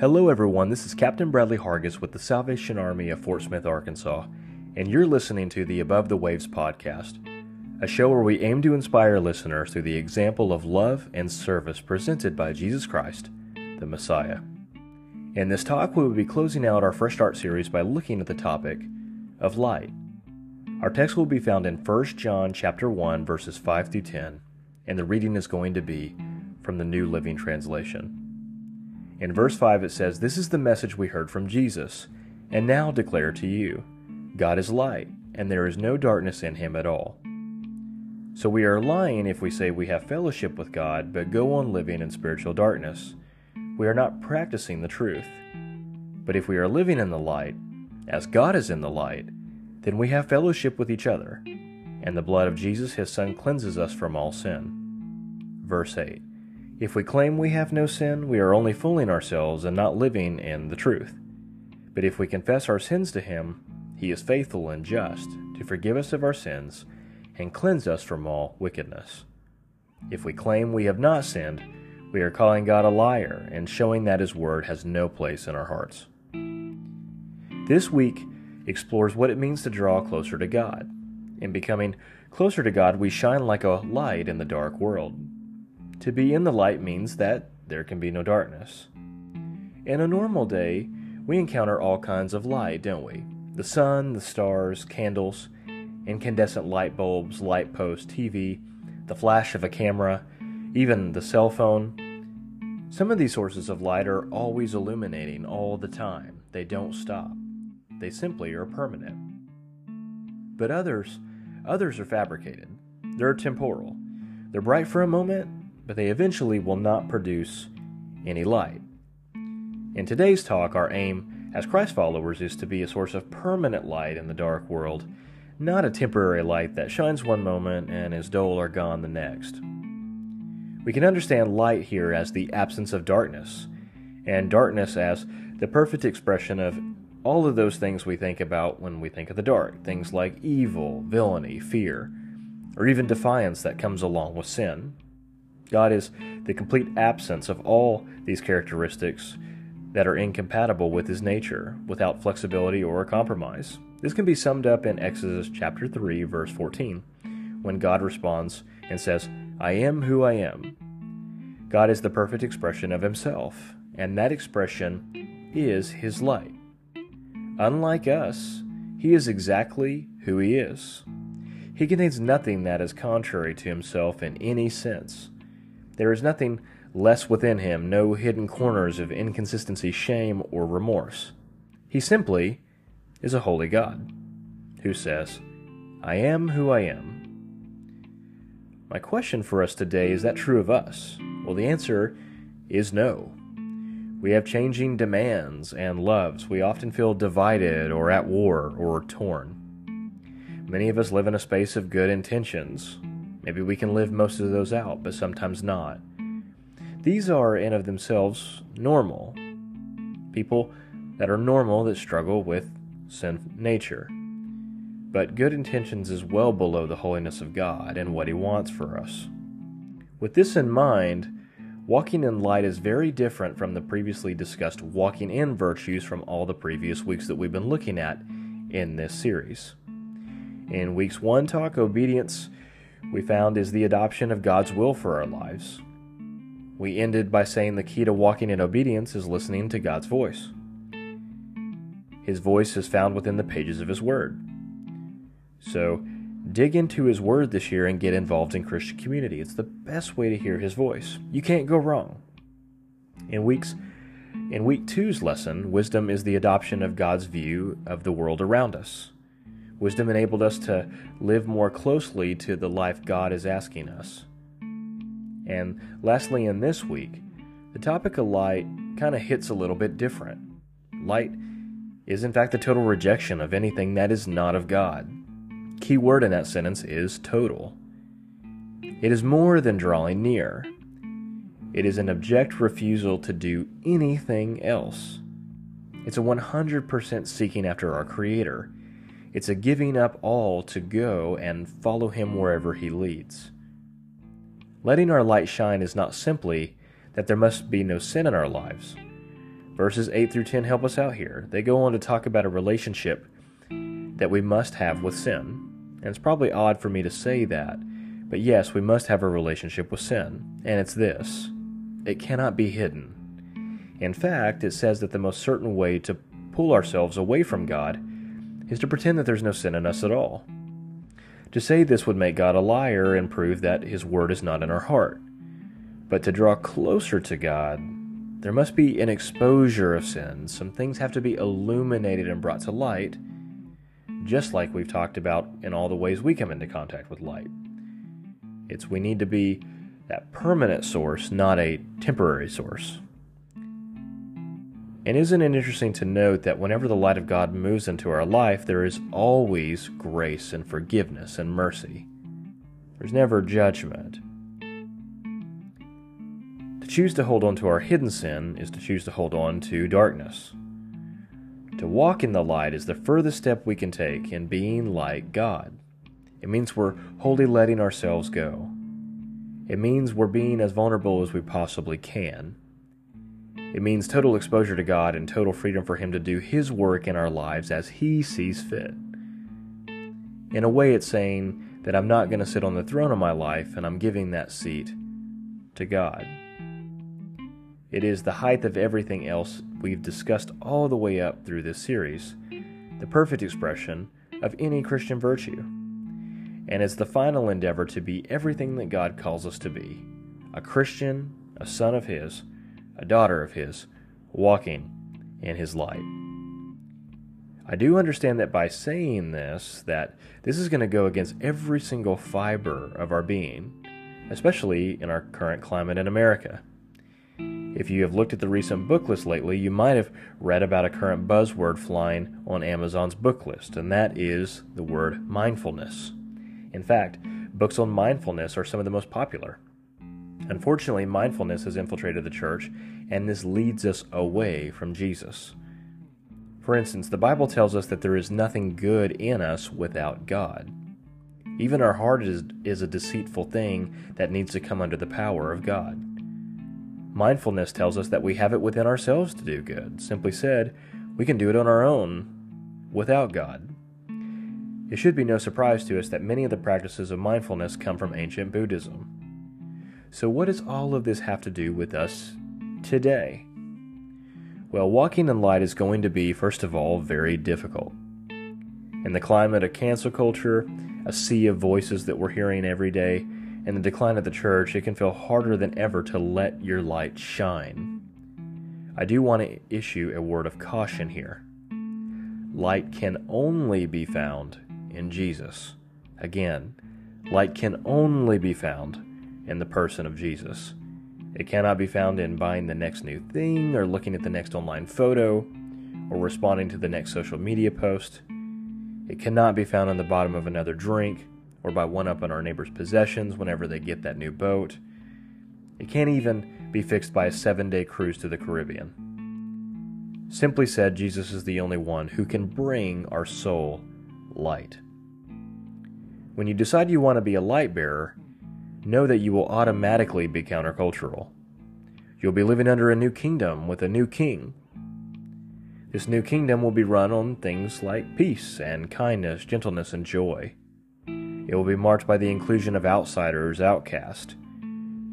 Hello, everyone. This is Captain Bradley Hargis with the Salvation Army of Fort Smith, Arkansas, and you're listening to the Above the Waves podcast, a show where we aim to inspire listeners through the example of love and service presented by Jesus Christ, the Messiah. In this talk, we will be closing out our Fresh Start series by looking at the topic of light. Our text will be found in 1 John chapter 1 verses 5 through 10, and the reading is going to be from the New Living Translation. In verse 5, it says, This is the message we heard from Jesus, and now declare to you God is light, and there is no darkness in him at all. So we are lying if we say we have fellowship with God, but go on living in spiritual darkness. We are not practicing the truth. But if we are living in the light, as God is in the light, then we have fellowship with each other, and the blood of Jesus his Son cleanses us from all sin. Verse 8 if we claim we have no sin, we are only fooling ourselves and not living in the truth. But if we confess our sins to Him, He is faithful and just to forgive us of our sins and cleanse us from all wickedness. If we claim we have not sinned, we are calling God a liar and showing that His Word has no place in our hearts. This week explores what it means to draw closer to God. In becoming closer to God, we shine like a light in the dark world. To be in the light means that there can be no darkness. In a normal day, we encounter all kinds of light, don't we? The sun, the stars, candles, incandescent light bulbs, light posts, TV, the flash of a camera, even the cell phone. Some of these sources of light are always illuminating all the time. They don't stop. They simply are permanent. But others, others are fabricated. They're temporal. They're bright for a moment but they eventually will not produce any light. In today's talk, our aim as Christ followers is to be a source of permanent light in the dark world, not a temporary light that shines one moment and is dull or gone the next. We can understand light here as the absence of darkness, and darkness as the perfect expression of all of those things we think about when we think of the dark things like evil, villainy, fear, or even defiance that comes along with sin. God is the complete absence of all these characteristics that are incompatible with his nature, without flexibility or compromise. This can be summed up in Exodus chapter 3 verse 14, when God responds and says, "I am who I am." God is the perfect expression of himself, and that expression is his light. Unlike us, he is exactly who he is. He contains nothing that is contrary to himself in any sense. There is nothing less within him, no hidden corners of inconsistency, shame, or remorse. He simply is a holy God who says, I am who I am. My question for us today is that true of us? Well, the answer is no. We have changing demands and loves. We often feel divided or at war or torn. Many of us live in a space of good intentions, Maybe we can live most of those out, but sometimes not. These are, in of themselves, normal. People that are normal that struggle with sin nature. But good intentions is well below the holiness of God and what He wants for us. With this in mind, walking in light is very different from the previously discussed walking in virtues from all the previous weeks that we've been looking at in this series. In weeks 1 talk, obedience we found is the adoption of God's will for our lives. We ended by saying the key to walking in obedience is listening to God's voice. His voice is found within the pages of His Word. So, dig into His Word this year and get involved in Christian community. It's the best way to hear His voice. You can't go wrong. In weeks in week two's lesson, wisdom is the adoption of God's view of the world around us. Wisdom enabled us to live more closely to the life God is asking us. And lastly, in this week, the topic of light kind of hits a little bit different. Light is, in fact, the total rejection of anything that is not of God. Key word in that sentence is total. It is more than drawing near, it is an abject refusal to do anything else. It's a 100% seeking after our Creator it's a giving up all to go and follow Him wherever He leads. Letting our light shine is not simply that there must be no sin in our lives. Verses 8 through 10 help us out here. They go on to talk about a relationship that we must have with sin. And it's probably odd for me to say that, but yes, we must have a relationship with sin. And it's this it cannot be hidden. In fact, it says that the most certain way to pull ourselves away from God is to pretend that there's no sin in us at all. To say this would make God a liar and prove that His Word is not in our heart. But to draw closer to God, there must be an exposure of sins. Some things have to be illuminated and brought to light, just like we've talked about in all the ways we come into contact with light. It's we need to be that permanent source, not a temporary source. And isn't it interesting to note that whenever the light of God moves into our life, there is always grace and forgiveness and mercy? There's never judgment. To choose to hold on to our hidden sin is to choose to hold on to darkness. To walk in the light is the furthest step we can take in being like God. It means we're wholly letting ourselves go. It means we're being as vulnerable as we possibly can it means total exposure to God and total freedom for Him to do His work in our lives as He sees fit. In a way, it's saying that I'm not going to sit on the throne of my life and I'm giving that seat to God. It is the height of everything else we've discussed all the way up through this series, the perfect expression of any Christian virtue. And it's the final endeavor to be everything that God calls us to be a Christian, a son of His a daughter of his, walking in his light. I do understand that by saying this, that this is going to go against every single fiber of our being, especially in our current climate in America. If you have looked at the recent book list lately, you might have read about a current buzzword flying on Amazon's book list, and that is the word mindfulness. In fact, books on mindfulness are some of the most popular. Unfortunately, mindfulness has infiltrated the church, and this leads us away from Jesus. For instance, the Bible tells us that there is nothing good in us without God. Even our heart is, is a deceitful thing that needs to come under the power of God. Mindfulness tells us that we have it within ourselves to do good. Simply said, we can do it on our own without God. It should be no surprise to us that many of the practices of mindfulness come from ancient Buddhism. So, what does all of this have to do with us today? Well, walking in light is going to be, first of all, very difficult. In the climate of cancel culture, a sea of voices that we're hearing every day, and the decline of the church, it can feel harder than ever to let your light shine. I do want to issue a word of caution here. Light can only be found in Jesus. Again, light can only be found in the person of Jesus. It cannot be found in buying the next new thing, or looking at the next online photo, or responding to the next social media post. It cannot be found on the bottom of another drink, or by one up on our neighbor's possessions whenever they get that new boat. It can't even be fixed by a seven day cruise to the Caribbean. Simply said, Jesus is the only one who can bring our soul light. When you decide you want to be a light bearer, know that you will automatically be countercultural. You'll be living under a new kingdom with a new king. This new kingdom will be run on things like peace and kindness, gentleness, and joy. It will be marked by the inclusion of outsiders, outcasts,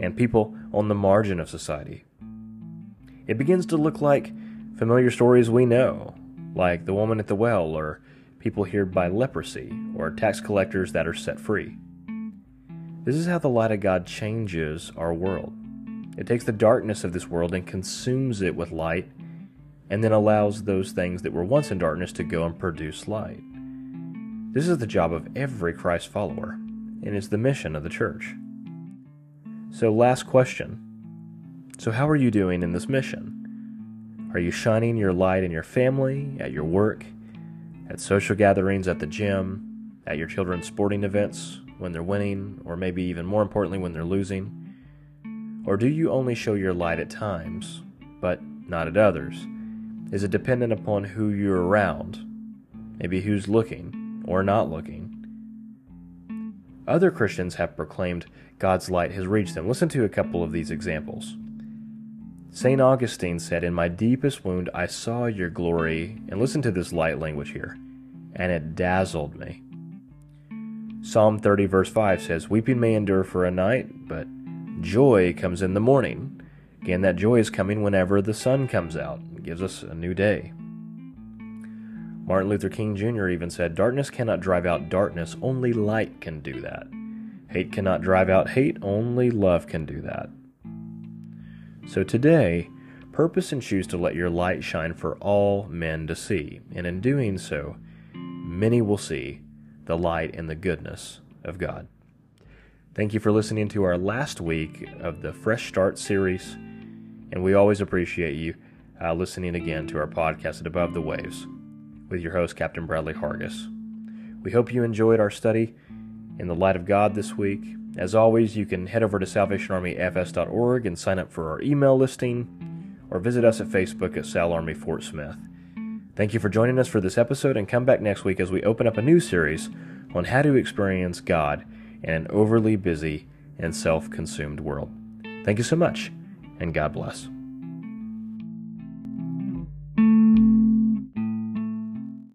and people on the margin of society. It begins to look like familiar stories we know, like the woman at the well, or people here by leprosy, or tax collectors that are set free. This is how the light of God changes our world. It takes the darkness of this world and consumes it with light, and then allows those things that were once in darkness to go and produce light. This is the job of every Christ follower, and it's the mission of the church. So, last question. So, how are you doing in this mission? Are you shining your light in your family, at your work, at social gatherings, at the gym, at your children's sporting events, when they're winning, or maybe even more importantly, when they're losing? Or do you only show your light at times, but not at others? Is it dependent upon who you're around? Maybe who's looking or not looking? Other Christians have proclaimed God's light has reached them. Listen to a couple of these examples. St. Augustine said, In my deepest wound I saw your glory, and listen to this light language here, and it dazzled me. Psalm 30, verse 5 says, Weeping may endure for a night, but joy comes in the morning. Again, that joy is coming whenever the sun comes out. and gives us a new day. Martin Luther King Jr. even said, Darkness cannot drive out darkness, only light can do that. Hate cannot drive out hate, only love can do that. So today, purpose and choose to let your light shine for all men to see, and in doing so, many will see the light and the goodness of God. Thank you for listening to our last week of the Fresh Start series, and we always appreciate you uh, listening again to our podcast at Above the Waves with your host, Captain Bradley Hargis. We hope you enjoyed our study in the light of God this week. As always, you can head over to salvationarmyfs.org and sign up for our email listing, or visit us at Facebook at Sal Army Fort Smith. Thank you for joining us for this episode, and come back next week as we open up a new series on how to experience God in an overly busy and self consumed world. Thank you so much, and God bless.